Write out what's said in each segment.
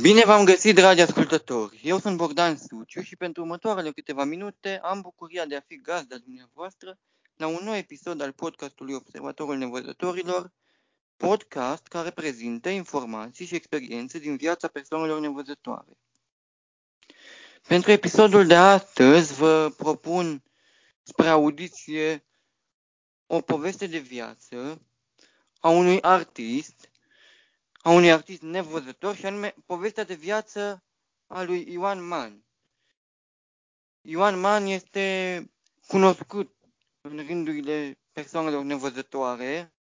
Bine v-am găsit, dragi ascultători! Eu sunt Bogdan Suciu și pentru următoarele câteva minute am bucuria de a fi gazda dumneavoastră la un nou episod al podcastului Observatorul Nevăzătorilor, podcast care prezintă informații și experiențe din viața persoanelor nevăzătoare. Pentru episodul de astăzi vă propun spre audiție o poveste de viață a unui artist a unui artist nevăzător și anume povestea de viață a lui Ioan Man. Ioan Man este cunoscut în rândurile persoanelor nevăzătoare.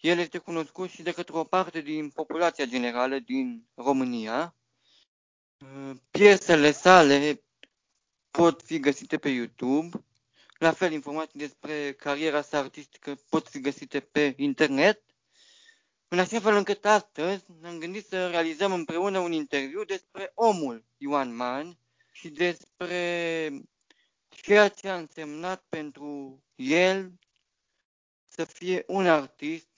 El este cunoscut și de către o parte din populația generală din România. Piesele sale pot fi găsite pe YouTube. La fel, informații despre cariera sa artistică pot fi găsite pe internet. În așa fel încât astăzi ne-am gândit să realizăm împreună un interviu despre omul Ioan Man și despre ceea ce a însemnat pentru el să fie un artist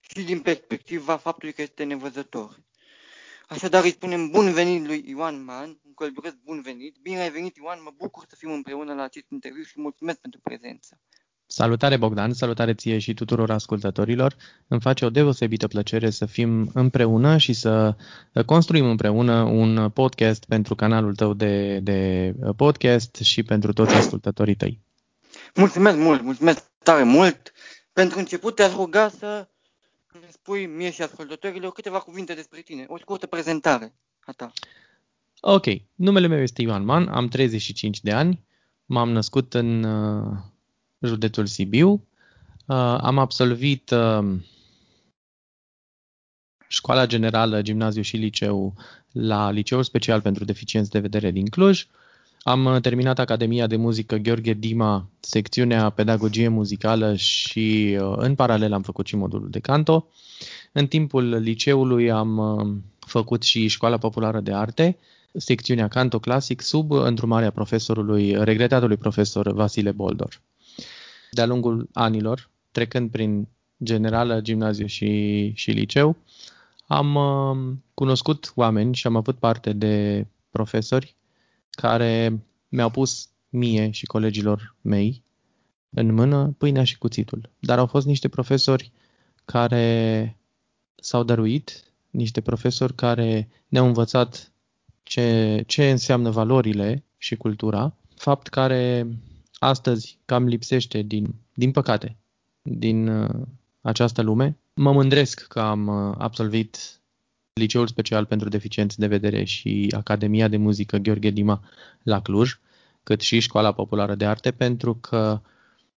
și din perspectiva faptului că este nevăzător. Așadar îi spunem bun venit lui Ioan Man, un căldureț bun venit. Bine ai venit Ioan, mă bucur să fim împreună la acest interviu și mulțumesc pentru prezență. Salutare Bogdan, salutare ție și tuturor ascultătorilor. Îmi face o deosebită plăcere să fim împreună și să construim împreună un podcast pentru canalul tău de, de podcast și pentru toți ascultătorii tăi. Mulțumesc mult, mulțumesc tare mult. Pentru început te-aș ruga să spui mie și ascultătorilor câteva cuvinte despre tine, o scurtă prezentare a ta. Ok, numele meu este Ioan Man, am 35 de ani, m-am născut în județul Sibiu. Uh, am absolvit uh, școala generală, gimnaziu și liceu la Liceul Special pentru Deficienți de Vedere din Cluj. Am uh, terminat Academia de Muzică Gheorghe Dima, secțiunea Pedagogie Muzicală și în paralel am făcut și modulul de canto. În timpul liceului am făcut și Școala Populară de Arte, secțiunea Canto Clasic sub îndrumarea profesorului, regretatului profesor Vasile Boldor de-a lungul anilor, trecând prin generală, gimnaziu și, și liceu, am uh, cunoscut oameni și am avut parte de profesori care mi-au pus mie și colegilor mei în mână pâinea și cuțitul. Dar au fost niște profesori care s-au dăruit, niște profesori care ne-au învățat ce, ce înseamnă valorile și cultura, fapt care astăzi cam lipsește din, din păcate, din uh, această lume. Mă mândresc că am uh, absolvit Liceul Special pentru Deficienți de Vedere și Academia de Muzică Gheorghe Dima la Cluj, cât și Școala Populară de Arte, pentru că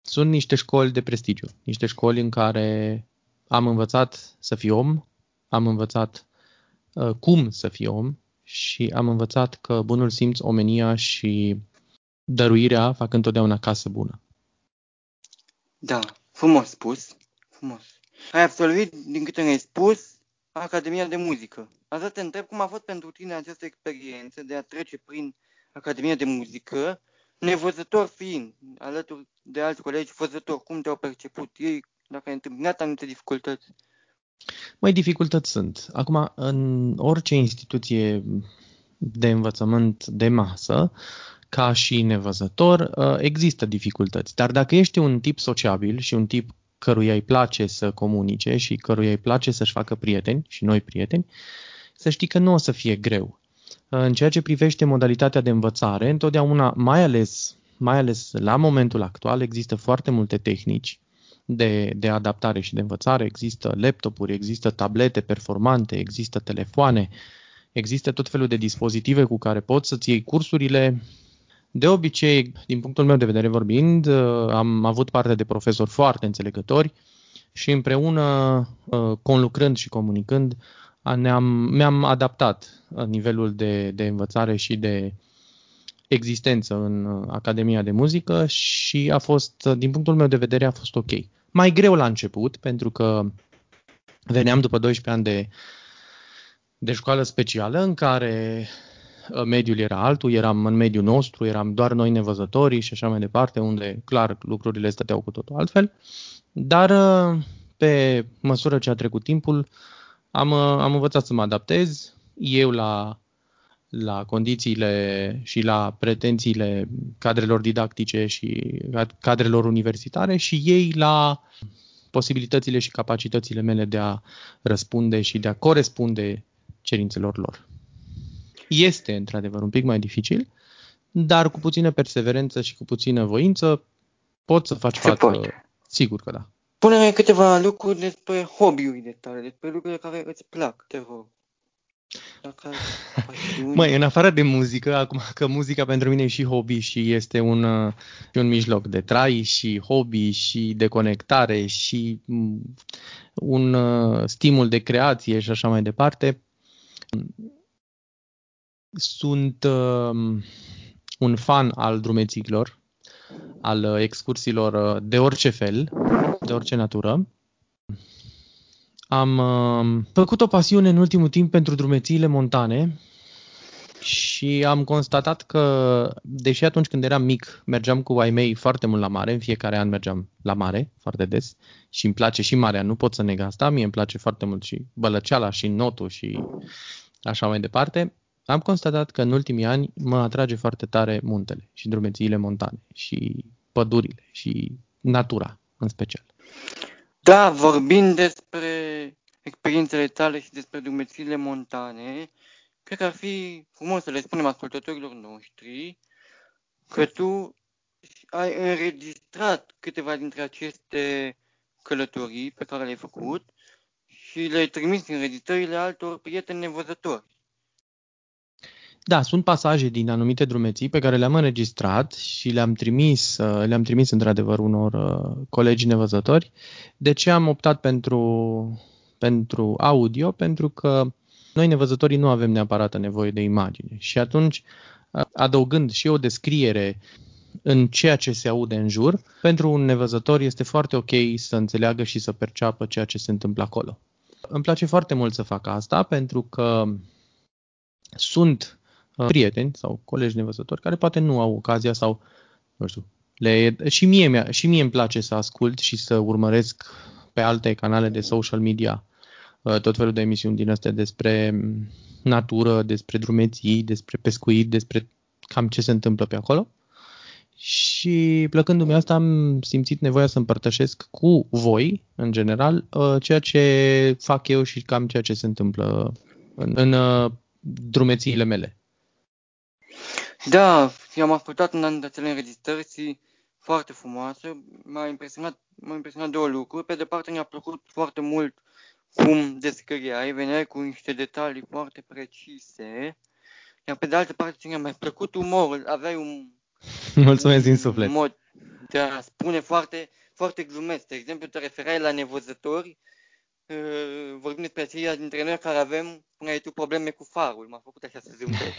sunt niște școli de prestigiu, niște școli în care am învățat să fiu om, am învățat uh, cum să fiu om și am învățat că bunul simț, omenia și dăruirea fac întotdeauna casă bună. Da, frumos spus. Frumos. Ai absolvit, din câte ne-ai spus, Academia de Muzică. Asta te întreb cum a fost pentru tine această experiență de a trece prin Academia de Muzică, nevăzător fiind, alături de alți colegi văzători, cum te-au perceput ei, dacă ai întâmpinat anumite dificultăți? Mai dificultăți sunt. Acum, în orice instituție de învățământ de masă, ca și nevăzător, uh, există dificultăți. Dar dacă ești un tip sociabil și un tip căruia îi place să comunice și căruia îi place să-și facă prieteni și noi prieteni, să știi că nu o să fie greu. Uh, în ceea ce privește modalitatea de învățare, întotdeauna, mai ales, mai ales la momentul actual, există foarte multe tehnici de, de adaptare și de învățare. Există laptopuri, există tablete performante, există telefoane, există tot felul de dispozitive cu care poți să-ți iei cursurile de obicei, din punctul meu de vedere vorbind, uh, am avut parte de profesori foarte înțelegători și împreună, uh, conlucrând și comunicând, ne-am, mi-am adaptat nivelul de, de învățare și de existență în uh, Academia de Muzică și a fost, din punctul meu de vedere, a fost ok. Mai greu la început, pentru că veneam după 12 ani de, de școală specială în care Uh, mediul era altul, eram în mediul nostru, eram doar noi nevăzătorii și așa mai departe, unde clar lucrurile stăteau cu totul altfel. Dar uh, pe măsură ce a trecut timpul, am, uh, am învățat să mă adaptez, eu la, la condițiile și la pretențiile cadrelor didactice și cadrelor universitare și ei la posibilitățile și capacitățile mele de a răspunde și de a corespunde cerințelor lor. Este, într-adevăr, un pic mai dificil, dar cu puțină perseverență și cu puțină voință poți să faci Se față. poate. Sigur că da. Pune-mi câteva lucruri despre hobby-urile tale, despre lucrurile care îți plac, te rog. Dacă ai pasiuni. Măi, în afară de muzică, acum că muzica pentru mine e și hobby și este un, uh, și un mijloc de trai și hobby și de conectare și mm, un uh, stimul de creație și așa mai departe, sunt uh, un fan al drumeților, al uh, excursiilor uh, de orice fel, de orice natură. Am uh, făcut o pasiune în ultimul timp pentru drumețiile montane și am constatat că, deși atunci când eram mic mergeam cu ai mei foarte mult la mare, în fiecare an mergeam la mare foarte des și îmi place și marea, nu pot să neg asta, mie îmi place foarte mult și bălăceala și notul și așa mai departe, am constatat că în ultimii ani mă atrage foarte tare muntele și drumețiile montane și pădurile și natura în special. Da, vorbind despre experiențele tale și despre drumețiile montane, cred că ar fi frumos să le spunem ascultătorilor noștri că tu ai înregistrat câteva dintre aceste călătorii pe care le-ai făcut și le-ai trimis înregistrările altor prieteni nevăzători. Da, sunt pasaje din anumite drumeții pe care le-am înregistrat și le-am trimis, uh, le-am trimis într-adevăr unor uh, colegi nevăzători. De ce am optat pentru, pentru audio? Pentru că noi nevăzătorii nu avem neapărat nevoie de imagine și atunci uh, adăugând și o descriere în ceea ce se aude în jur, pentru un nevăzător este foarte ok să înțeleagă și să perceapă ceea ce se întâmplă acolo. Îmi place foarte mult să fac asta pentru că sunt prieteni sau colegi nevăzători care poate nu au ocazia sau, nu știu, le, și, mie, și mie îmi place să ascult și să urmăresc pe alte canale de social media tot felul de emisiuni din astea despre natură, despre drumeții, despre pescuit, despre cam ce se întâmplă pe acolo. Și plăcându-mi asta am simțit nevoia să împărtășesc cu voi, în general, ceea ce fac eu și cam ceea ce se întâmplă în, în drumețiile mele. Da, am ascultat în acele înregistrări foarte frumoase. M-a impresionat, m-a impresionat două lucruri. Pe de parte mi-a plăcut foarte mult cum descriai, veneai cu niște detalii foarte precise. Iar pe de altă parte mi-a mai plăcut umorul, aveai un, Mulțumesc din suflet. mod de a spune foarte, foarte glumesc. De exemplu, te referai la nevăzători, uh, vorbim despre aceia dintre noi care avem, spuneai tu, probleme cu farul. M-a făcut așa să zâmbesc.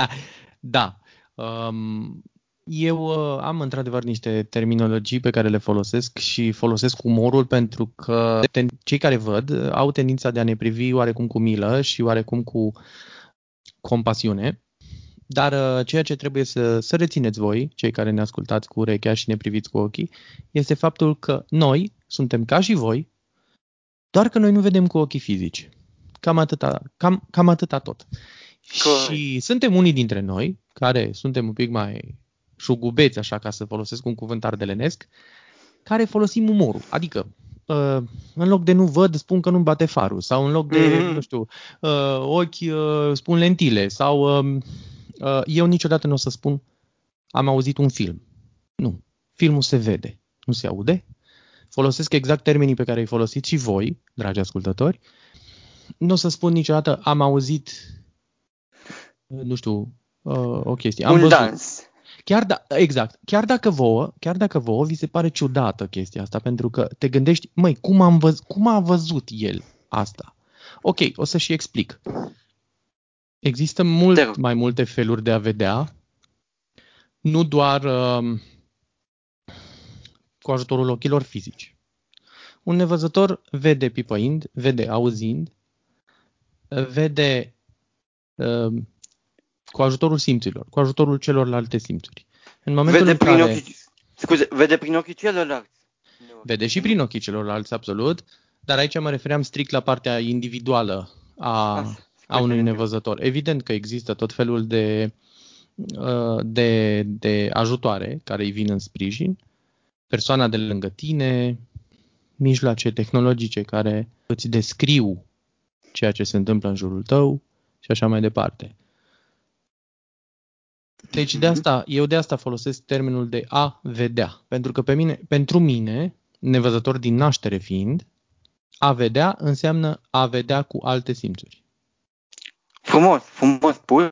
da. Um, eu uh, am într-adevăr niște terminologii pe care le folosesc și folosesc umorul pentru că cei care văd au tendința de a ne privi oarecum cu milă și oarecum cu compasiune. Dar uh, ceea ce trebuie să, să rețineți voi, cei care ne ascultați cu urechea și ne priviți cu ochii, este faptul că noi suntem ca și voi, doar că noi nu vedem cu ochii fizici. Cam atâta, cam, cam atâta tot. Corect. Și suntem unii dintre noi, care suntem un pic mai șugubeți, așa ca să folosesc un cuvânt ardelenesc, care folosim umorul. Adică, uh, în loc de nu văd, spun că nu-mi bate farul. Sau în loc de, mm-hmm. nu știu, uh, ochi, uh, spun lentile. Sau um, eu niciodată nu o să spun am auzit un film. Nu. Filmul se vede, nu se aude. Folosesc exact termenii pe care îi folosiți și voi, dragi ascultători. Nu o să spun niciodată am auzit nu știu, uh, o chestie. Am un văzut. dans. Chiar da, exact. Chiar dacă vouă, chiar dacă vouă vi se pare ciudată chestia asta, pentru că te gândești, măi, cum, am văz, cum a văzut el asta? Ok, o să și explic. Există mult mai multe feluri de a vedea, nu doar uh, cu ajutorul ochilor fizici. Un nevăzător vede pipăind, vede auzind, vede uh, cu ajutorul simțurilor, cu ajutorul celorlalte simțuri. În momentul vede în prin care... ochii, scuze, vede prin ochii celorlalți. Vede și prin ochii celorlalți, absolut, dar aici mă refeream strict la partea individuală a, a unui nevăzător. Evident că există tot felul de, uh, de, de ajutoare care îi vin în sprijin, persoana de lângă tine, mijloace tehnologice care îți descriu ceea ce se întâmplă în jurul tău și așa mai departe. Deci de mhm. asta, eu de asta folosesc termenul de a vedea. Pentru că pe mine, pentru mine, nevăzător din naștere fiind, a vedea înseamnă a vedea cu alte simțuri. Frumos, frumos spus.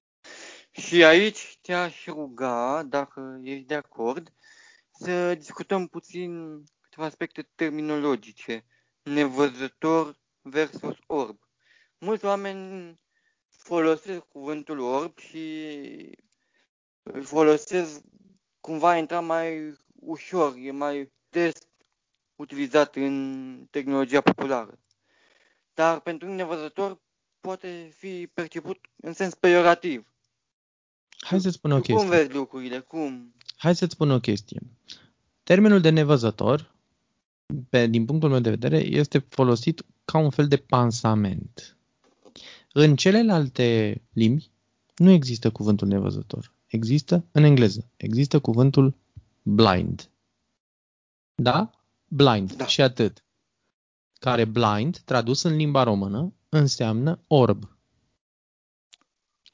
Și aici te-aș ruga, dacă ești de acord, să discutăm puțin câteva aspecte terminologice. Nevăzător versus orb. Mulți oameni folosesc cuvântul orb și îl folosesc cumva a intra mai ușor, e mai des utilizat în tehnologia populară. Dar pentru un nevăzător poate fi perceput în sens pejorativ. Hai să spun o chestie. Cum vezi lucrurile? Cum? Hai să-ți spun o chestie. Termenul de nevăzător, pe, din punctul meu de vedere, este folosit ca un fel de pansament. În celelalte limbi nu există cuvântul nevăzător. Există în engleză. Există cuvântul blind. Da? Blind. Da. Și atât. Care blind, tradus în limba română, înseamnă orb.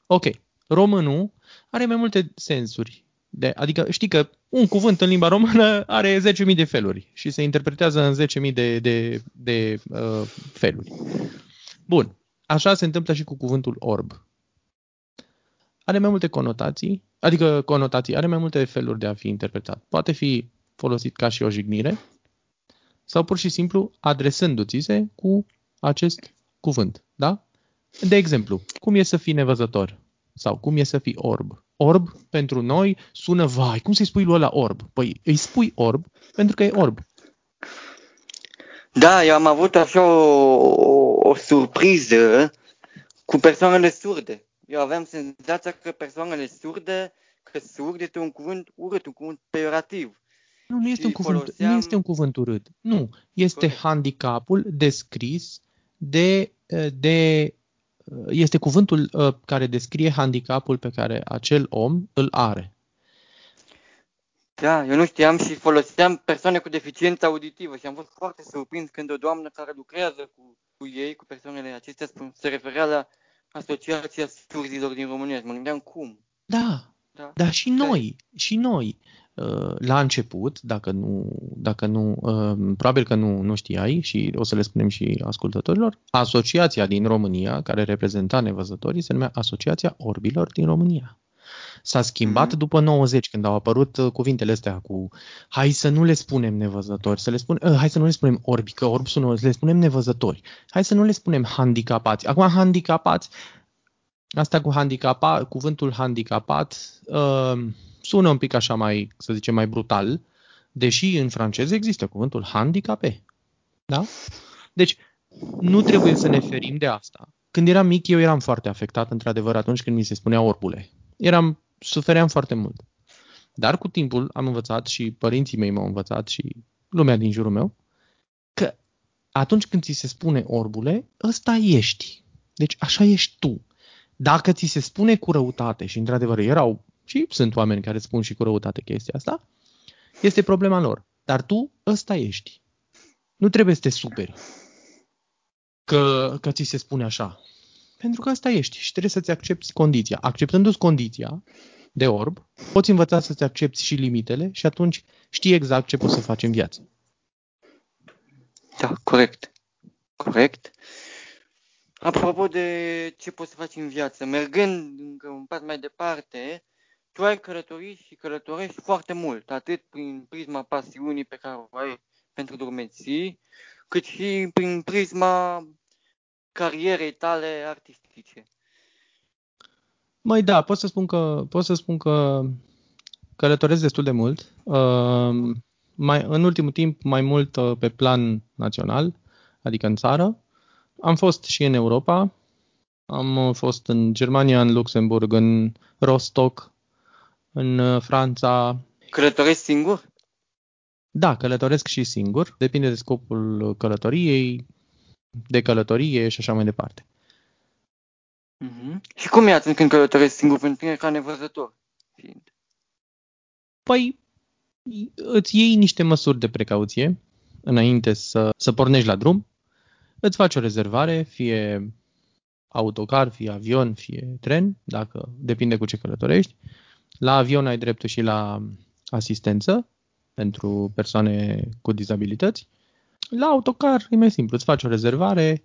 Ok. Românul are mai multe sensuri. De, adică știi că un cuvânt în limba română are 10.000 de feluri și se interpretează în 10.000 de, de, de uh, feluri. Bun. Așa se întâmplă și cu cuvântul orb. Are mai multe conotații, adică conotații, are mai multe feluri de a fi interpretat. Poate fi folosit ca și o jignire sau pur și simplu adresându-ți se cu acest cuvânt. Da? De exemplu, cum e să fii nevăzător? Sau cum e să fii orb? Orb, pentru noi, sună, vai, cum să-i spui lui ăla orb? Păi îi spui orb pentru că e orb. Da, eu am avut așa o, o, o surpriză cu persoanele surde. Eu aveam senzația că persoanele surde, că surd este un cuvânt urât, un cuvânt pejorativ. Nu, nu este, un cuvânt, foloseam... nu este un cuvânt urât. Nu, este Corect. handicapul descris de, de este cuvântul uh, care descrie handicapul pe care acel om îl are. Da, eu nu știam și foloseam persoane cu deficiență auditivă și am fost foarte surprins când o doamnă care lucrează cu, cu ei, cu persoanele acestea, se referea la Asociația Surzilor din România. Mă gândeam cum. Da, da, dar și noi, și noi. Uh, la început, dacă nu, dacă nu uh, probabil că nu, nu știai și o să le spunem și ascultătorilor, asociația din România, care reprezenta nevăzătorii, se numea Asociația Orbilor din România. S-a schimbat mm-hmm. după 90, când au apărut uh, cuvintele astea cu hai să nu le spunem nevăzători, să le spunem, uh, hai să nu le spunem orbi, că orbi sună, să le spunem nevăzători. Hai să nu le spunem handicapați. Acum handicapați, asta cu handicapa, cuvântul handicapat, uh, sună un pic așa mai, să zicem, mai brutal, deși în franceză există cuvântul handicapé. Da? Deci, nu trebuie să ne ferim de asta. Când eram mic, eu eram foarte afectat, într-adevăr, atunci când mi se spunea orbule. Eram, sufeream foarte mult. Dar cu timpul am învățat și părinții mei m-au învățat și lumea din jurul meu că atunci când ți se spune orbule, ăsta ești. Deci așa ești tu. Dacă ți se spune cu răutate, și într-adevăr erau și sunt oameni care spun și cu răutate chestia asta, este problema lor. Dar tu ăsta ești. Nu trebuie să te superi că, că ți se spune așa. Pentru că asta ești și trebuie să-ți accepti condiția. Acceptându-ți condiția de orb, poți învăța să-ți accepti și limitele și atunci știi exact ce poți să faci în viață. Da, corect. Corect. Apropo de ce poți să faci în viață, mergând încă un pas mai departe, tu ai călătorit și călătorești foarte mult, atât prin prisma pasiunii pe care o ai pentru drumeții, cât și prin prisma carierei tale artistice. Mai da, pot să spun că, pot să spun că călătoresc destul de mult. Uh, mai, în ultimul timp, mai mult uh, pe plan național, adică în țară. Am fost și în Europa. Am uh, fost în Germania, în Luxemburg, în Rostock, în uh, Franța. Călătoresc singur? Da, călătoresc și singur. Depinde de scopul călătoriei, de călătorie și așa mai departe. Mhm. Și cum e atunci când călătoresc singur pentru tine ca nevăzător? Fiind? Păi, îți iei niște măsuri de precauție înainte să, să pornești la drum, îți faci o rezervare, fie autocar, fie avion, fie tren, dacă depinde cu ce călătorești. La avion ai dreptul și la asistență pentru persoane cu dizabilități. La autocar e mai simplu, îți faci o rezervare,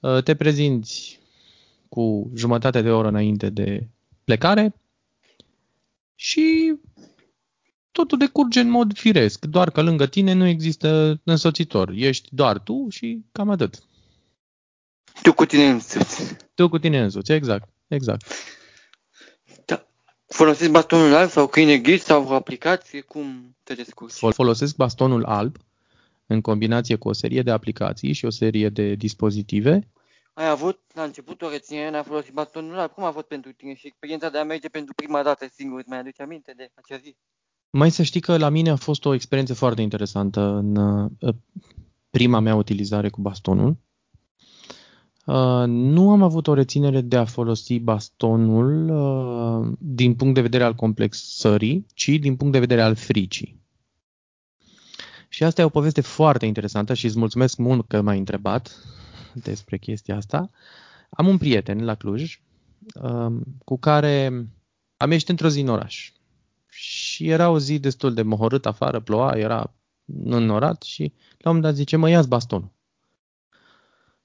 uh, te prezinți cu jumătate de oră înainte de plecare și totul decurge în mod firesc, doar că lângă tine nu există însoțitor. Ești doar tu și cam atât. Tu cu tine însuți. Tu cu tine însuți, exact. exact. Da. Folosesc bastonul alb sau câine ghid sau o aplicație? Cum te descurci? Folosesc bastonul alb în combinație cu o serie de aplicații și o serie de dispozitive. Ai avut la început o reținere, n-a folosit bastonul alb. Cum a fost pentru tine și experiența de a merge pentru prima dată singur? Îți mai aduce aminte de acea zi? Mai să știi că la mine a fost o experiență foarte interesantă în uh, prima mea utilizare cu bastonul. Uh, nu am avut o reținere de a folosi bastonul uh, din punct de vedere al complexării, ci din punct de vedere al fricii. Și asta e o poveste foarte interesantă și îți mulțumesc mult că m-ai întrebat despre chestia asta. Am un prieten la Cluj cu care am ieșit într-o zi în oraș și era o zi destul de mohorât afară, ploua, era înnorat și la un moment dat zice, mă, ia bastonul.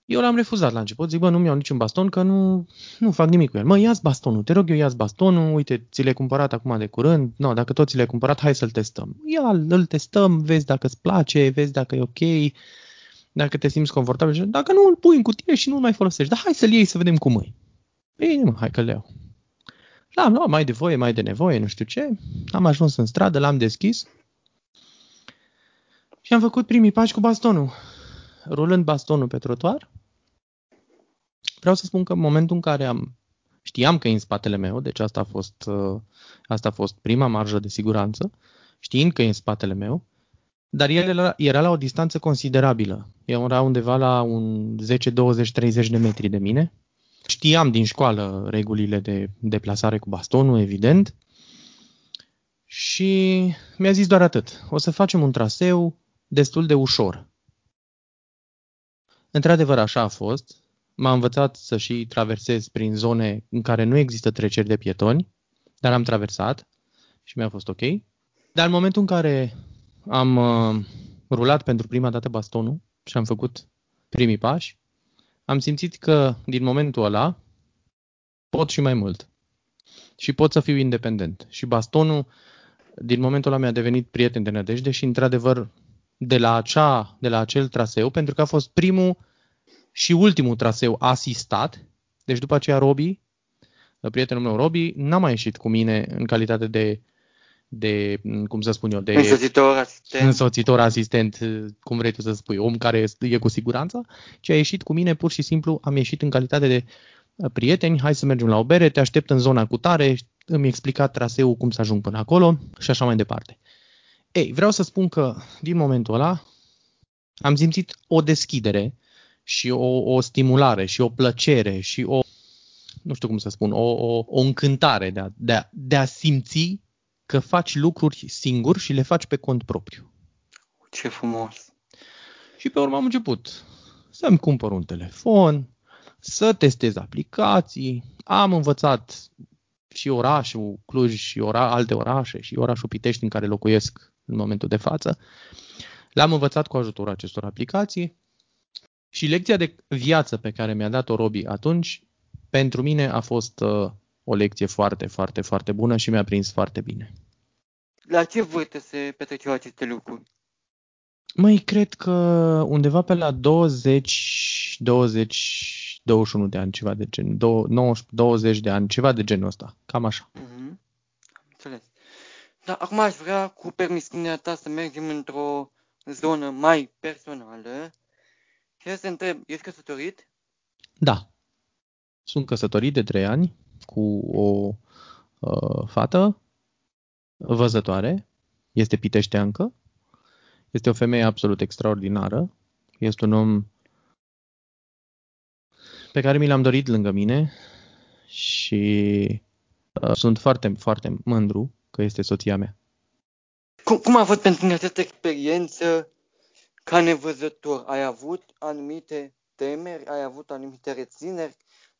Eu l-am refuzat la început, zic, bă, nu mi-au niciun baston, că nu, nu fac nimic cu el. Mă, ia bastonul, te rog eu, ia bastonul, uite, ți l-ai cumpărat acum de curând, no, dacă tot ți l-ai cumpărat, hai să-l testăm. Ia, îl testăm, vezi dacă îți place, vezi dacă e ok, dacă te simți confortabil. Dacă nu, îl pui în cutie și nu-l mai folosești. Dar hai să-l iei să vedem cum e. Bine, mă, hai că le iau. L-am luat mai de voie, mai de nevoie, nu știu ce. Am ajuns în stradă, l-am deschis și am făcut primii pași cu bastonul. Rulând bastonul pe trotuar, vreau să spun că în momentul în care am știam că e în spatele meu, deci asta a fost, uh, asta a fost prima marjă de siguranță, știind că e în spatele meu, dar el era, era la o distanță considerabilă. Era undeva la un 10, 20, 30 de metri de mine Știam din școală regulile de deplasare cu bastonul, evident. Și mi-a zis doar atât. O să facem un traseu destul de ușor. Într-adevăr, așa a fost. M-a învățat să și traversez prin zone în care nu există treceri de pietoni, dar am traversat și mi-a fost ok. Dar în momentul în care am uh, rulat pentru prima dată bastonul și am făcut primii pași, am simțit că din momentul ăla pot și mai mult. Și pot să fiu independent. Și bastonul din momentul ăla mi-a devenit prieten de nădejde și într-adevăr de la, acea, de la acel traseu, pentru că a fost primul și ultimul traseu asistat, deci după aceea Robi, prietenul meu Robi, n-a mai ieșit cu mine în calitate de de, cum să spun eu, de însoțitor asistent. însoțitor asistent, cum vrei tu să spui, om care e cu siguranță, ci a ieșit cu mine, pur și simplu am ieșit în calitate de uh, prieteni, hai să mergem la o bere, te aștept în zona cu tare, îmi explicat traseul cum să ajung până acolo și așa mai departe. Ei, vreau să spun că din momentul ăla am simțit o deschidere și o, o stimulare și o plăcere și o, nu știu cum să spun, o, o, o încântare de a, de, a, de a simți că faci lucruri singur și le faci pe cont propriu. Ce frumos! Și pe urmă am început să-mi cumpăr un telefon, să testez aplicații, am învățat și orașul Cluj și ora, alte orașe și orașul Pitești în care locuiesc în momentul de față. L-am învățat cu ajutorul acestor aplicații și lecția de viață pe care mi-a dat-o Robi atunci, pentru mine a fost uh, o lecție foarte, foarte, foarte bună și mi-a prins foarte bine. La ce vârstă se petreceau aceste lucruri? Măi, cred că undeva pe la 20, 20, 21 de ani, ceva de gen, 20 de ani, ceva de genul ăsta, cam așa. Mm-hmm. Am înțeles. Dar acum aș vrea, cu permisiunea ta, să mergem într-o zonă mai personală și să întreb, ești căsătorit? Da. Sunt căsătorit de 3 ani cu o uh, fată văzătoare, este piteșteancă, este o femeie absolut extraordinară, este un om pe care mi l-am dorit lângă mine și uh, sunt foarte, foarte mândru că este soția mea. Cum, cum a fost pentru tine această experiență ca nevăzător? Ai avut anumite temeri, ai avut anumite rețineri,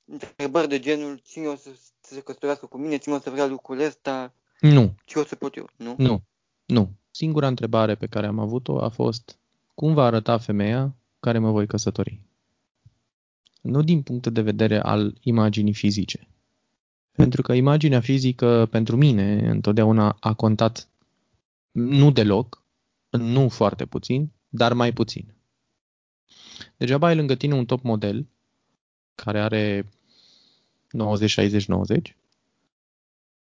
întrebări de genul cine o să se căsătorească cu mine, cine o să vrea lucrul ăsta, Nu, ce o să pot eu, nu? nu, nu. Singura întrebare pe care am avut-o a fost cum va arăta femeia care mă voi căsători? Nu din punct de vedere al imaginii fizice. Pentru că imaginea fizică pentru mine întotdeauna a contat nu deloc, nu foarte puțin, dar mai puțin. Degeaba ai lângă tine un top model care are 90, 60, 90,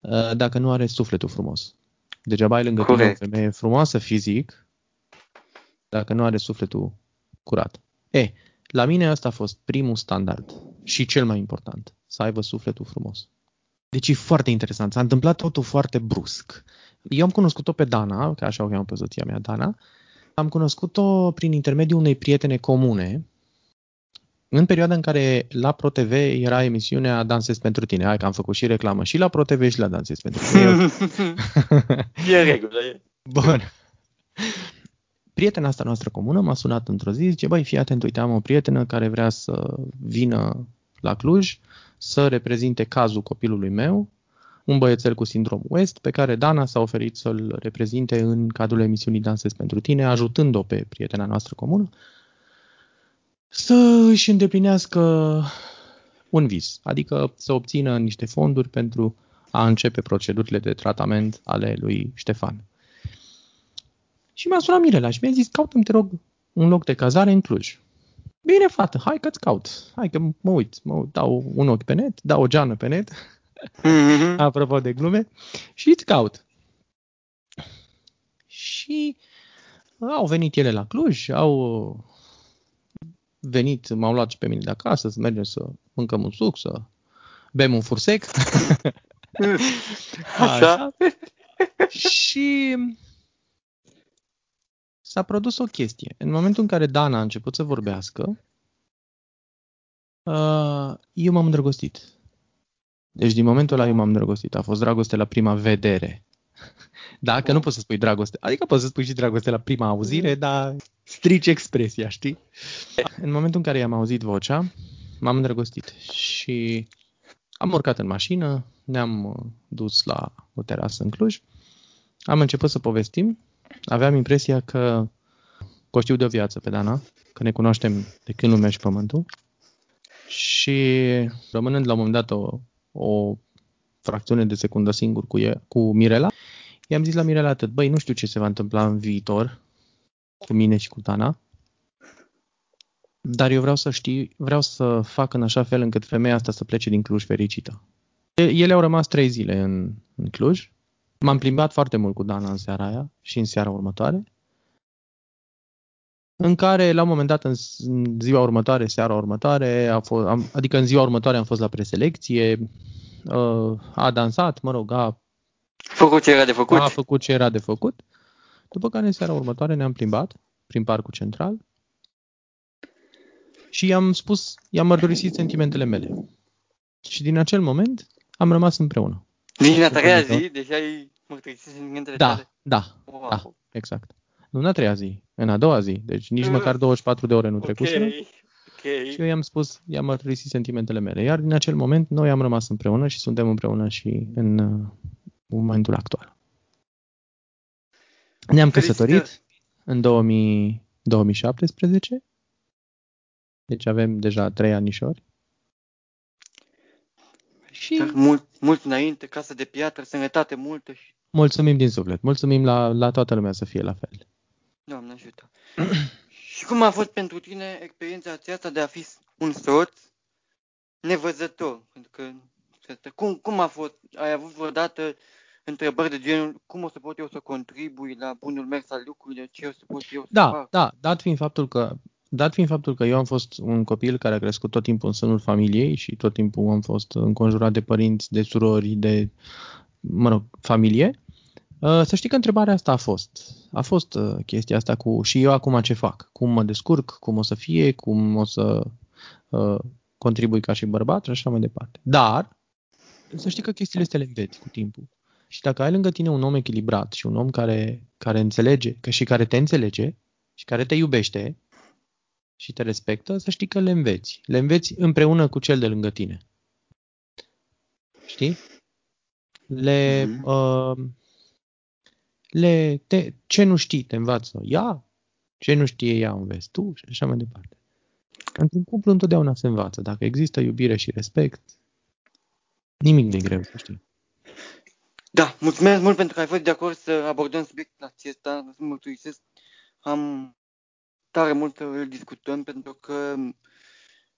uh, dacă nu are sufletul frumos. Degeaba ai lângă Corect. tine o femeie frumoasă fizic, dacă nu are sufletul curat. E, la mine asta a fost primul standard și cel mai important, să aibă sufletul frumos. Deci e foarte interesant. S-a întâmplat totul foarte brusc. Eu am cunoscut-o pe Dana, că așa o cheamă pe soția mea, Dana. Am cunoscut-o prin intermediul unei prietene comune, în perioada în care la ProTV era emisiunea Dansez pentru tine. Hai că am făcut și reclamă și la ProTV și la Dansez pentru tine. Eu- e în regulă, e. Bun. Prietena asta noastră comună m-a sunat într-o zi, zice, băi, fii atent, uite, am o prietenă care vrea să vină la Cluj să reprezinte cazul copilului meu, un băiețel cu sindrom West, pe care Dana s-a oferit să-l reprezinte în cadrul emisiunii Dansez pentru tine, ajutând-o pe prietena noastră comună să își îndeplinească un vis, adică să obțină niște fonduri pentru a începe procedurile de tratament ale lui Ștefan. Și m-a sunat Mirela și mi-a zis, caută-mi, te rog, un loc de cazare în Cluj. Bine, fată, hai că-ți caut. Hai că mă uit, mă uit, dau un ochi pe net, dau o geană pe net, Mhm. apropo de glume, și îți caut. Și au venit ele la Cluj, au venit, m-au luat și pe mine de acasă, să mergem să mâncăm un suc, să bem un fursec. Așa? și s-a produs o chestie. În momentul în care Dana a început să vorbească, uh, eu m-am îndrăgostit. Deci din momentul ăla eu m-am îndrăgostit. A fost dragoste la prima vedere. Dacă nu poți să spui dragoste, adică poți să spui și dragoste la prima auzire, dar strici expresia, știi? În momentul în care i-am auzit vocea, m-am îndrăgostit și am urcat în mașină, ne-am uh, dus la o terasă în Cluj, am început să povestim, aveam impresia că că o știu de o viață pe Dana, că ne cunoaștem de când lumea și pământul și rămânând la un moment dat o, o fracțiune de secundă singur cu, e, cu Mirela, i-am zis la Mirela atât, băi, nu știu ce se va întâmpla în viitor cu mine și cu Dana, dar eu vreau să știu, vreau să fac în așa fel încât femeia asta să plece din Cluj fericită. E- Ele au rămas trei zile în, în Cluj. M-am plimbat foarte mult cu Dana în seara aia și în seara următoare. În care, la un moment dat, în s- în ziua următoare, seara următoare, a fost, am, adică în ziua următoare am fost la preselecție, uh, a dansat, mă rog, a Făcut ce era de făcut? a făcut ce era de făcut. După care, în seara următoare, ne-am plimbat prin parcul central și i-am spus, i-am mărturisit sentimentele mele. Și din acel moment am rămas împreună. Din a treia Adică- zi, deja ai mărturisit sentimentele Da, tale? da, Wow. da, exact. Nu în a treia zi, în a doua zi. Deci nici măcar 24 de ore nu Ok, trecuseră. ok. Și eu i-am spus, i-am mărturisit sentimentele mele. Iar din acel moment noi am rămas împreună și suntem împreună și în uh, momentul actual. Ne-am Felicitări. căsătorit în 2000, 2017. Deci avem deja trei anișori. Și Dar mult, mult înainte, casă de piatră, sănătate multă și mulțumim din suflet. Mulțumim la, la toată lumea să fie la fel. Doamne ajută. și cum a fost pentru tine experiența aceasta de a fi un soț nevăzător? Pentru că, cum, cum a fost? Ai avut vreodată întrebări de genul cum o să pot eu să contribui la bunul mers al lucrurilor, ce o să pot eu să Da, fac? da, dat fiind faptul că dat fiind faptul că eu am fost un copil care a crescut tot timpul în sânul familiei și tot timpul am fost înconjurat de părinți, de surori, de, mă rog, familie, uh, să știi că întrebarea asta a fost. A fost uh, chestia asta cu și eu acum ce fac? Cum mă descurc? Cum o să fie? Cum o să uh, contribui ca și bărbat? Și așa mai departe. Dar, să știi că chestiile astea le înveți cu timpul. Și dacă ai lângă tine un om echilibrat și un om care, care înțelege, că și care te înțelege și care te iubește și te respectă, să știi că le înveți. Le înveți împreună cu cel de lângă tine. Știi? Le, mm-hmm. uh, le te, ce nu știi te învață ea, ce nu știe ea înveți tu și așa mai departe. Într-un cuplu întotdeauna se învață. Dacă există iubire și respect, nimic de greu, să știi. Da, mulțumesc mult pentru că ai fost de acord să abordăm subiectul acesta. Îți mulțumesc. Am tare mult să îl discutăm pentru că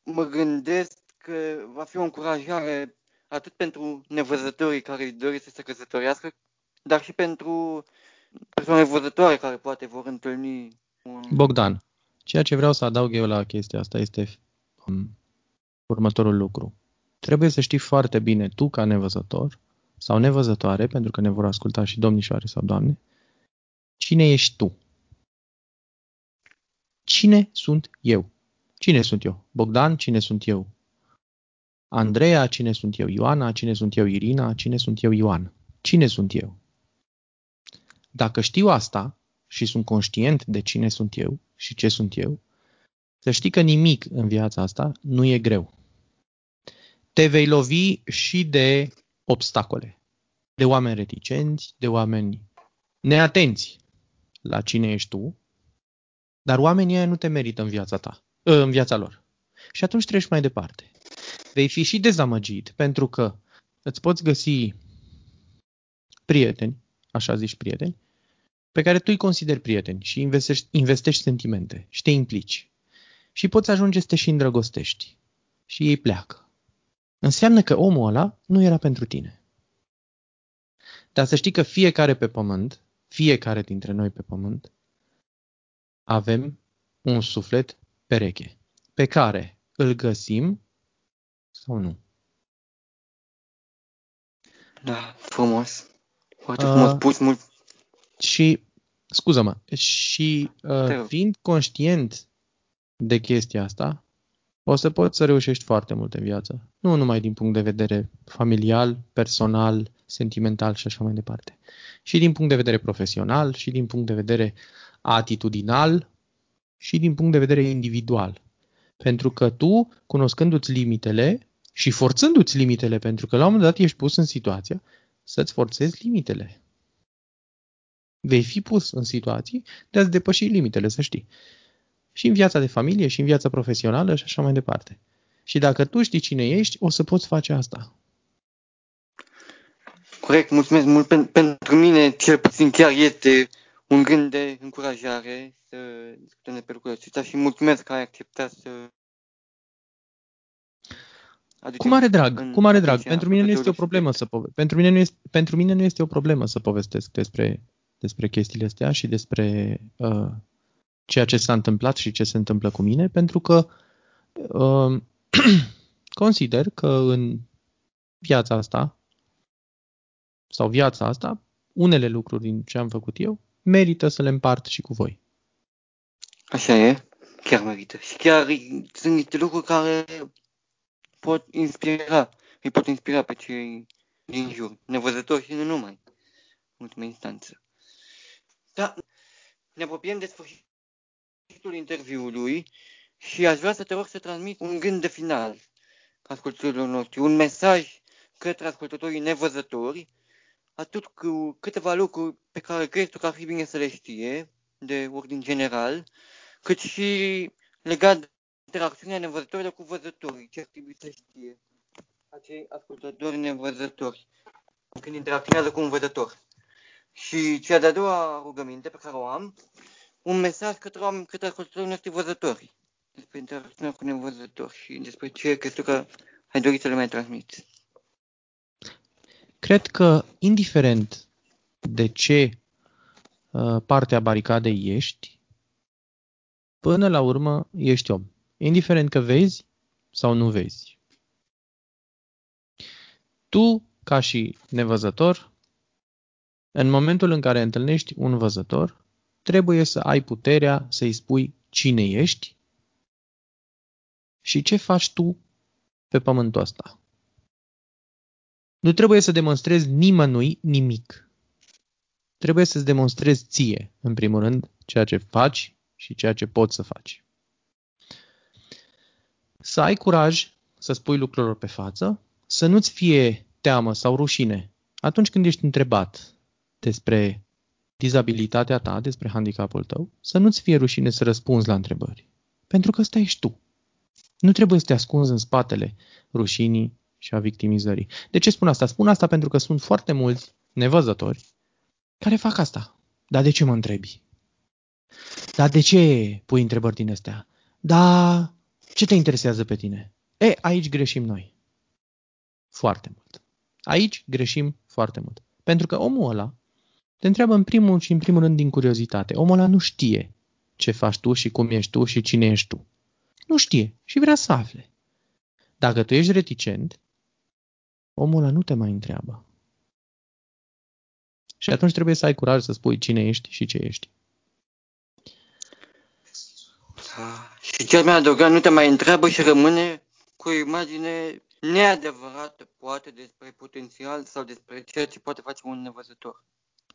mă gândesc că va fi o încurajare atât pentru nevăzătorii care doresc să se căsătorească, dar și pentru persoane văzătoare care poate vor întâlni un... Bogdan, ceea ce vreau să adaug eu la chestia asta este um, următorul lucru. Trebuie să știi foarte bine, tu ca nevăzător sau nevăzătoare, pentru că ne vor asculta și domnișoare sau doamne, cine ești tu? Cine sunt eu? Cine sunt eu? Bogdan, cine sunt eu? Andreea, cine sunt eu? Ioana, cine sunt eu? Irina, cine sunt eu? Ioan. Cine sunt eu? Dacă știu asta și sunt conștient de cine sunt eu și ce sunt eu, să știi că nimic în viața asta nu e greu. Te vei lovi și de obstacole, de oameni reticenți, de oameni neatenți la cine ești tu, dar oamenii ăia nu te merită în viața ta, ă, în viața lor. Și atunci treci mai departe. Vei fi și dezamăgit pentru că îți poți găsi prieteni, așa zici prieteni, pe care tu îi consideri prieteni și investești, investești sentimente și te implici. Și poți ajunge să te și îndrăgostești. Și ei pleacă. Înseamnă că omul ăla nu era pentru tine. Dar să știi că fiecare pe pământ, fiecare dintre noi pe pământ, avem un suflet pereche, pe care îl găsim sau nu. Da, frumos. Foarte frumos uh, pus, mult. Și, scuză-mă, și uh, fiind conștient de chestia asta, o să poți să reușești foarte mult în viață. Nu numai din punct de vedere familial, personal, sentimental și așa mai departe. Și din punct de vedere profesional, și din punct de vedere atitudinal, și din punct de vedere individual. Pentru că tu, cunoscându-ți limitele și forțându-ți limitele, pentru că la un moment dat ești pus în situația să-ți forțezi limitele. Vei fi pus în situații de a-ți depăși limitele, să știi și în viața de familie, și în viața profesională și așa mai departe. Și dacă tu știi cine ești, o să poți face asta. Corect, mulțumesc mult. Pentru mine, cel puțin, chiar este un gând de încurajare să discutăm de lucrurile acestea și mulțumesc că ai acceptat să cu mare drag, cu mare drag. Pentru mine nu este o problemă să pove- pentru mine nu este pentru mine nu este o problemă să povestesc despre despre chestiile astea și despre uh, ceea ce s-a întâmplat și ce se întâmplă cu mine, pentru că uh, consider că în viața asta sau viața asta, unele lucruri din ce am făcut eu merită să le împart și cu voi. Așa e, chiar merită. Și chiar sunt niște lucruri care pot inspira, îi pot inspira pe cei din jur, nevăzători și nu numai, în ultima instanță. Da, ne apropiem de sfârșit sfârșitul interviului și aș vrea să te rog să transmit un gând de final ascultătorilor noștri, un mesaj către ascultătorii nevăzători, atât cu câteva lucruri pe care crezi tu că ar fi bine să le știe, de ordin general, cât și legat de interacțiunea nevăzătorilor cu văzătorii, ce ar trebui să știe acei ascultători nevăzători când interacționează cu un văzător. Și cea de-a doua rugăminte pe care o am un mesaj către oameni, către ascultătorii noștri văzători, despre interacțiunea cu nevăzători și despre ce crezi că ai dorit să le mai transmiți. Cred că, indiferent de ce uh, parte a baricadei ești, până la urmă ești om. Indiferent că vezi sau nu vezi. Tu, ca și nevăzător, în momentul în care întâlnești un văzător, trebuie să ai puterea să-i spui cine ești și ce faci tu pe pământul ăsta. Nu trebuie să demonstrezi nimănui nimic. Trebuie să-ți demonstrezi ție, în primul rând, ceea ce faci și ceea ce poți să faci. Să ai curaj să spui lucrurilor pe față, să nu-ți fie teamă sau rușine atunci când ești întrebat despre dizabilitatea ta, despre handicapul tău, să nu-ți fie rușine să răspunzi la întrebări. Pentru că ăsta ești tu. Nu trebuie să te ascunzi în spatele rușinii și a victimizării. De ce spun asta? Spun asta pentru că sunt foarte mulți nevăzători care fac asta. Dar de ce mă întrebi? Dar de ce pui întrebări din astea? Dar ce te interesează pe tine? E, aici greșim noi. Foarte mult. Aici greșim foarte mult. Pentru că omul ăla te întreabă în primul și în primul rând din curiozitate. Omul ăla nu știe ce faci tu și cum ești tu și cine ești tu. Nu știe și vrea să afle. Dacă tu ești reticent, omul ăla nu te mai întreabă. Și atunci trebuie să ai curaj să spui cine ești și ce ești. Da. Și cel mai adăugat nu te mai întreabă și rămâne cu o imagine neadevărată, poate, despre potențial sau despre ceea ce poate face un nevăzător.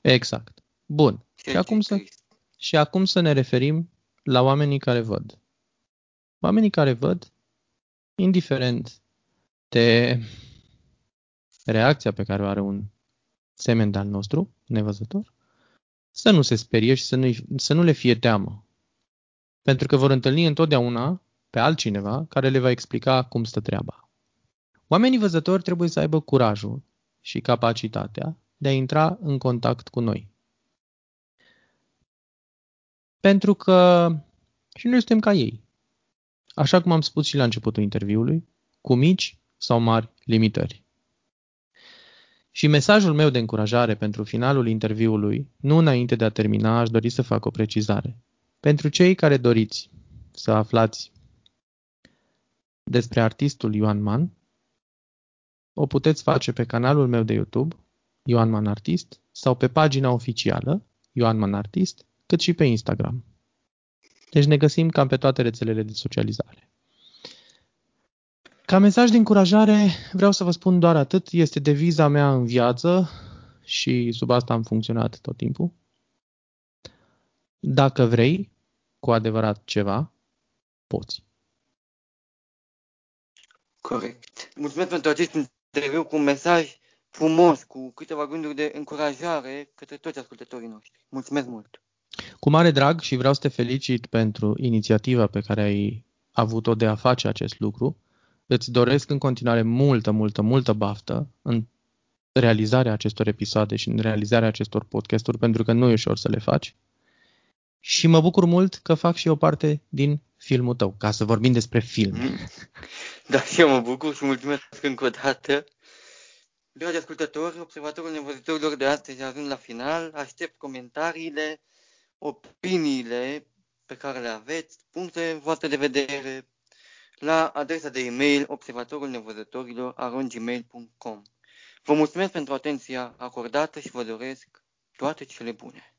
Exact. Bun. și acum, să, și acum să ne referim la oamenii care văd. Oamenii care văd, indiferent de reacția pe care o are un semen al nostru, nevăzător, să nu se sperie și să nu, să nu le fie teamă. Pentru că vor întâlni întotdeauna pe altcineva care le va explica cum stă treaba. Oamenii văzători trebuie să aibă curajul și capacitatea de a intra în contact cu noi. Pentru că și noi suntem ca ei. Așa cum am spus și la începutul interviului, cu mici sau mari limitări. Și mesajul meu de încurajare pentru finalul interviului, nu înainte de a termina, aș dori să fac o precizare. Pentru cei care doriți să aflați despre artistul Ioan Man, o puteți face pe canalul meu de YouTube, Ioan Man Artist, sau pe pagina oficială, Ioan Man Artist, cât și pe Instagram. Deci ne găsim cam pe toate rețelele de socializare. Ca mesaj de încurajare, vreau să vă spun doar atât. Este deviza mea în viață și sub asta am funcționat tot timpul. Dacă vrei cu adevărat ceva, poți. Corect. Mulțumesc pentru acest interviu cu un mesaj frumos, cu câteva gânduri de încurajare către toți ascultătorii noștri. Mulțumesc mult! Cu mare drag și vreau să te felicit pentru inițiativa pe care ai avut-o de a face acest lucru. Îți doresc în continuare multă, multă, multă baftă în realizarea acestor episoade și în realizarea acestor podcasturi, pentru că nu e ușor să le faci. Și mă bucur mult că fac și o parte din filmul tău, ca să vorbim despre film. Da, și eu mă bucur și mulțumesc încă o dată. Dragi ascultători, observatorul nevăzătorilor de astăzi a ajuns la final. Aștept comentariile, opiniile pe care le aveți, puncte voastre de vedere la adresa de e-mail observatorulnevăzătorilor.gmail.com Vă mulțumesc pentru atenția acordată și vă doresc toate cele bune.